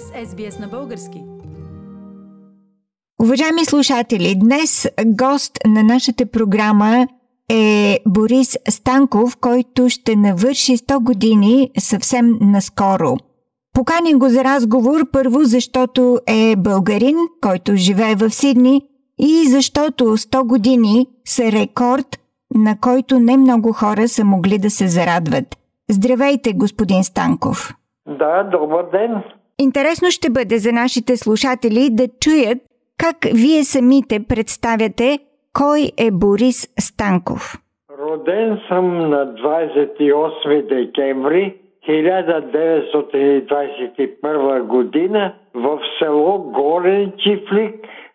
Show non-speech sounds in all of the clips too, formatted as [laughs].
сте с SBS на български. Уважаеми слушатели, днес гост на нашата програма е Борис Станков, който ще навърши 100 години съвсем наскоро. Покани го за разговор първо, защото е българин, който живее в Сидни и защото 100 години са рекорд, на който не много хора са могли да се зарадват. Здравейте, господин Станков! Да, добър ден! Интересно ще бъде за нашите слушатели да чуят как вие самите представяте кой е Борис Станков. Роден съм на 28 декември 1921 година в село Горен Чифлик,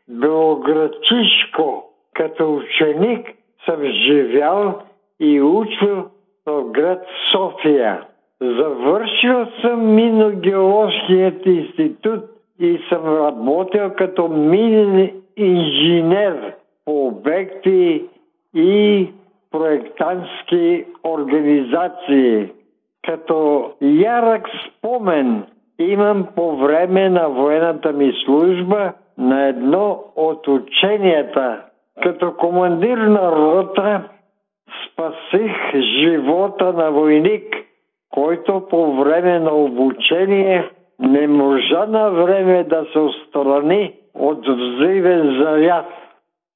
Белоградчишко. Като ученик съм живял и учил в град София. Завършил съм Миногеоложкият институт и съм работил като минен инженер по обекти и проектантски организации. Като ярък спомен имам по време на военната ми служба на едно от ученията. Като командир на рота спасих живота на войник, който по време на обучение не можа на време да се отстрани от взривен заряд.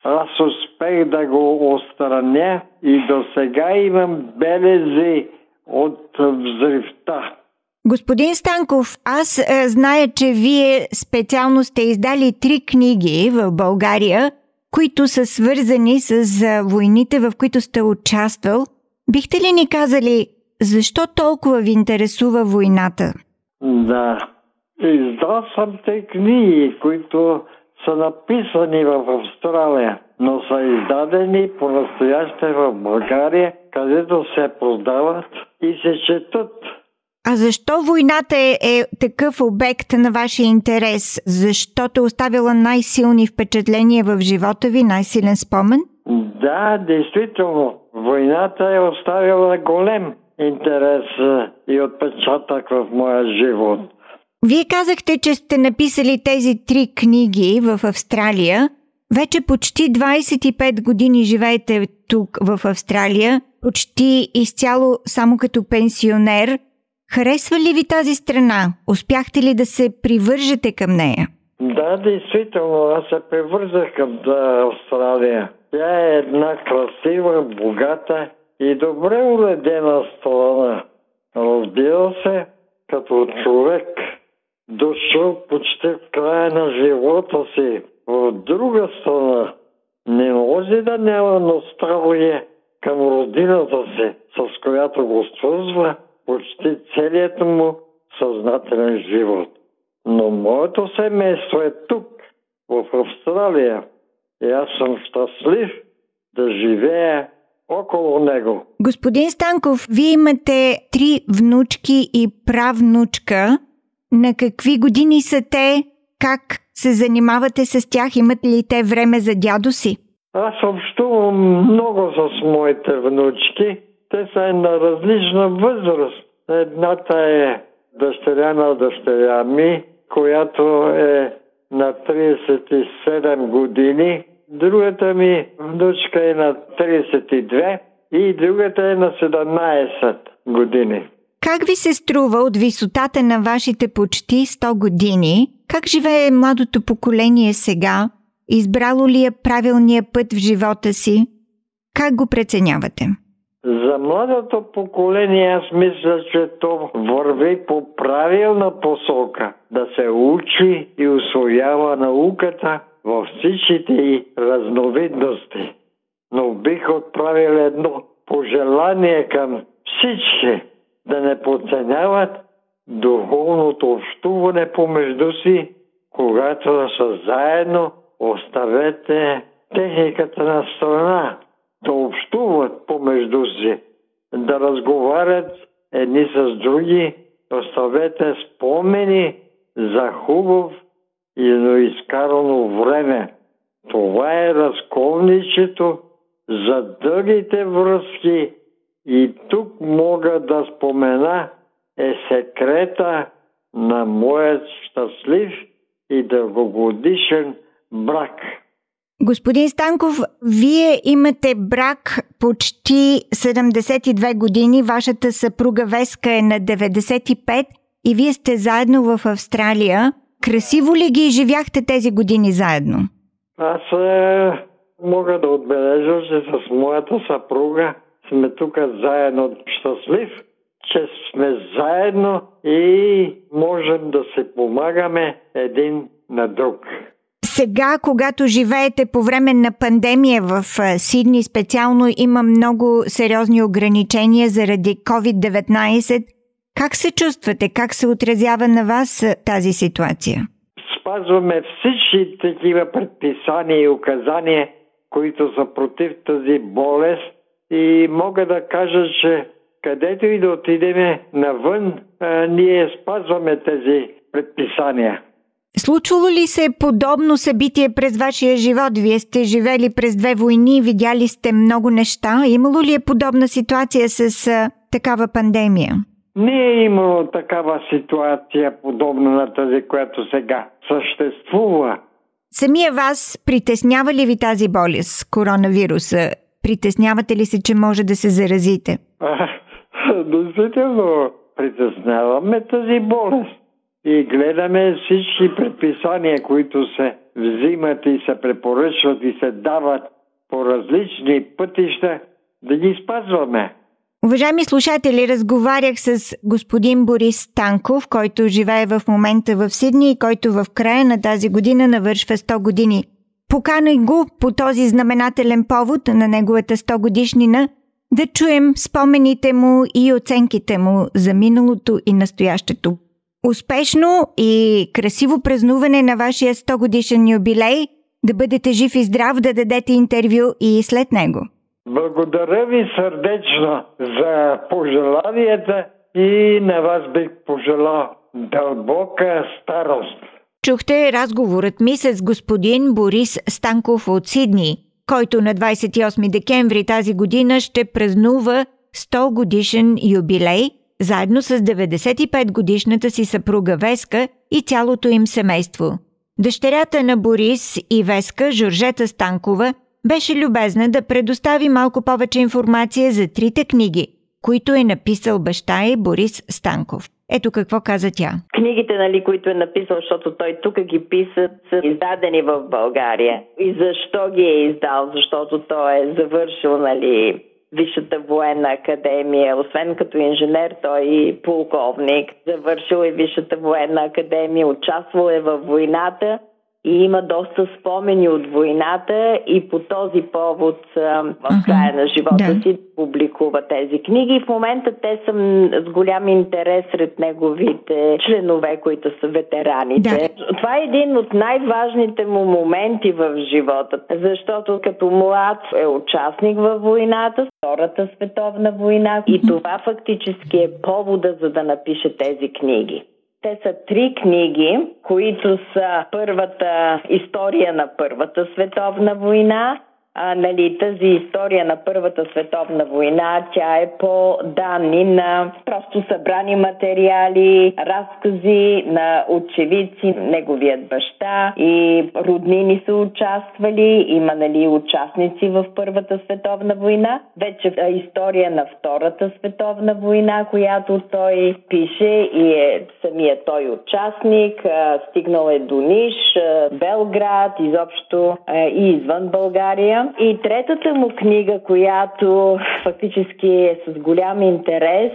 Аз успех да го отстраня и до сега имам белези от взривта. Господин Станков, аз е, зная, че вие специално сте издали три книги в България, които са свързани с е, войните, в които сте участвал. Бихте ли ни казали защо толкова ви интересува войната? Да. Издал съм те книги, които са написани в Австралия, но са издадени по-настояще в България, където се продават и се четат. А защо войната е, е такъв обект на вашия интерес? Защото е оставила най-силни впечатления в живота ви, най-силен спомен? Да, действително. Войната е оставила голем интерес и отпечатък в моя живот. Вие казахте, че сте написали тези три книги в Австралия. Вече почти 25 години живеете тук в Австралия, почти изцяло само като пенсионер. Харесва ли ви тази страна? Успяхте ли да се привържете към нея? Да, действително, аз се привързах към Австралия. Тя е една красива, богата и добре уредена страна. Разбира се, като човек, дошъл почти в края на живота си в друга страна, не може да няма носталгия към родината си, с която го свързва почти целият му съзнателен живот. Но моето семейство е тук, в Австралия, и аз съм щастлив да живея около него. Господин Станков, вие имате три внучки и правнучка. На какви години са те? Как се занимавате с тях? Имат ли те време за дядо си? Аз общувам много с моите внучки. Те са на различна възраст. Едната е дъщеря на дъщеря ми, която е на 37 години другата ми внучка е на 32 и другата е на 17 години. Как ви се струва от висотата на вашите почти 100 години? Как живее младото поколение сега? Избрало ли е правилния път в живота си? Как го преценявате? За младото поколение аз мисля, че то върви по правилна посока да се учи и освоява науката във всичките й разновидности. Но бих отправил едно пожелание към всички да не подценяват духовното общуване помежду си, когато са заедно, оставете техниката на страна, да общуват помежду си, да разговарят едни с други, оставете спомени за хубав и изкарано време. Това е разковничето за дългите връзки и тук мога да спомена е секрета на моят щастлив и дългогодишен брак. Господин Станков, вие имате брак почти 72 години, вашата съпруга Веска е на 95 и вие сте заедно в Австралия. Красиво ли ги живяхте тези години заедно? Аз е, мога да отбележа, че с моята съпруга сме тук заедно щастлив, че сме заедно и можем да се помагаме един на друг. Сега, когато живеете по време на пандемия в Сидни, специално има много сериозни ограничения заради COVID-19. Как се чувствате? Как се отразява на вас тази ситуация? Спазваме всички такива предписания и указания, които са против тази болест и мога да кажа, че където и да отидеме навън, ние спазваме тези предписания. Случвало ли се подобно събитие през вашия живот? Вие сте живели през две войни, видяли сте много неща. Имало ли е подобна ситуация с а, такава пандемия? Не е имало такава ситуация, подобна на тази, която сега съществува. Самия вас притеснява ли ви тази болест, коронавируса? Притеснявате ли се, че може да се заразите? [laughs] Действително, притесняваме тази болест и гледаме всички предписания, които се взимат и се препоръчват и се дават по различни пътища, да ги спазваме. Уважаеми слушатели, разговарях с господин Борис Танков, който живее в момента в Сидни и който в края на тази година навършва 100 години. Поканай го по този знаменателен повод на неговата 100 годишнина да чуем спомените му и оценките му за миналото и настоящето. Успешно и красиво празнуване на вашия 100 годишен юбилей, да бъдете жив и здрав, да дадете интервю и след него. Благодаря ви сърдечно за пожеланията и на вас бих пожелал дълбока старост. Чухте разговорът ми с господин Борис Станков от Сидни, който на 28 декември тази година ще празнува 100 годишен юбилей – заедно с 95 годишната си съпруга Веска и цялото им семейство. Дъщерята на Борис и Веска, Жоржета Станкова, беше любезна да предостави малко повече информация за трите книги, които е написал баща и Борис Станков. Ето какво каза тя. Книгите, нали, които е написал, защото той тук ги писа, са издадени в България. И защо ги е издал? Защото той е завършил нали, Висшата военна академия. Освен като инженер, той и полковник. Завършил е Висшата военна академия, участвал е във войната и има доста спомени от войната и по този повод в края на живота да. си публикува тези книги. В момента те са с голям интерес сред неговите членове, които са ветераните. Да. Това е един от най-важните му моменти в живота, защото като млад е участник във войната, Втората световна война и това фактически е повода за да напише тези книги. Те са три книги, които са първата история на Първата световна война, а, нали, тази история на Първата световна война, тя е по данни на просто събрани материали, разкази на очевидци, неговият баща и роднини са участвали, има нали, участници в Първата световна война. Вече история на Втората световна война, която той пише и е самия той участник, стигнал е до Ниш, Белград, изобщо и извън България. И третата му книга, която фактически е с голям интерес,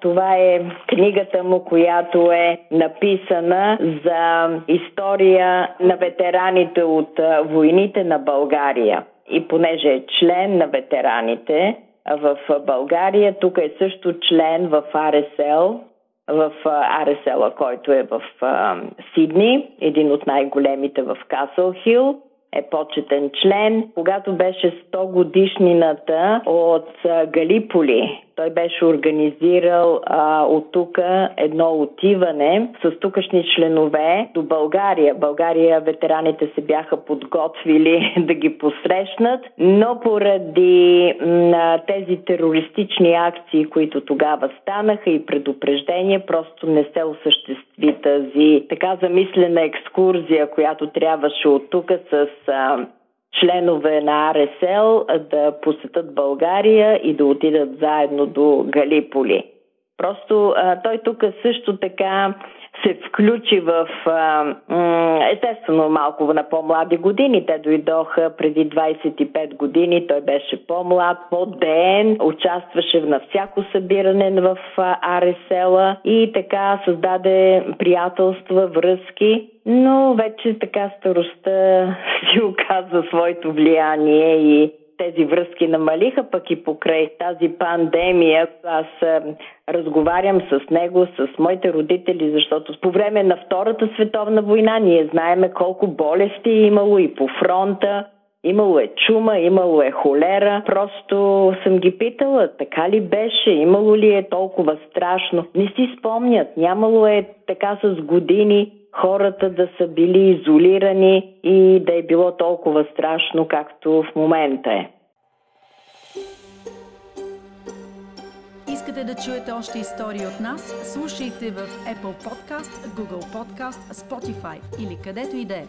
това е книгата му, която е написана за история на ветераните от войните на България. И понеже е член на ветераните в България, тук е също член в АРСЛ, в АРСЛ, който е в Сидни, един от най-големите в Касъл Хил е почетен член. Когато беше 100 годишнината от Галиполи, той беше организирал а, от тук едно отиване с тукашни членове до България. България ветераните се бяха подготвили [laughs] да ги посрещнат, но поради на тези терористични акции, които тогава станаха и предупреждения, просто не се осъществи тази така замислена екскурзия, която трябваше от тук с а, членове на АРСЛ да посетат България и да отидат заедно до Галиполи. Просто а, той тук също така се включи в, естествено, малко на по-млади години. Те дойдоха преди 25 години. Той беше по-млад, по-ден, участваше на всяко събиране в Аресела и така създаде приятелства, връзки. Но вече така старостта [laughs] си оказа своето влияние и тези връзки намалиха, пък и покрай тази пандемия. Аз разговарям с него, с моите родители, защото по време на Втората световна война ние знаеме колко болести е имало и по фронта. Имало е чума, имало е холера. Просто съм ги питала, така ли беше, имало ли е толкова страшно. Не си спомнят, нямало е така с години хората да са били изолирани и да е било толкова страшно, както в момента е. Искате да чуете още истории от нас? Слушайте в Apple Podcast, Google Podcast, Spotify или където и да е.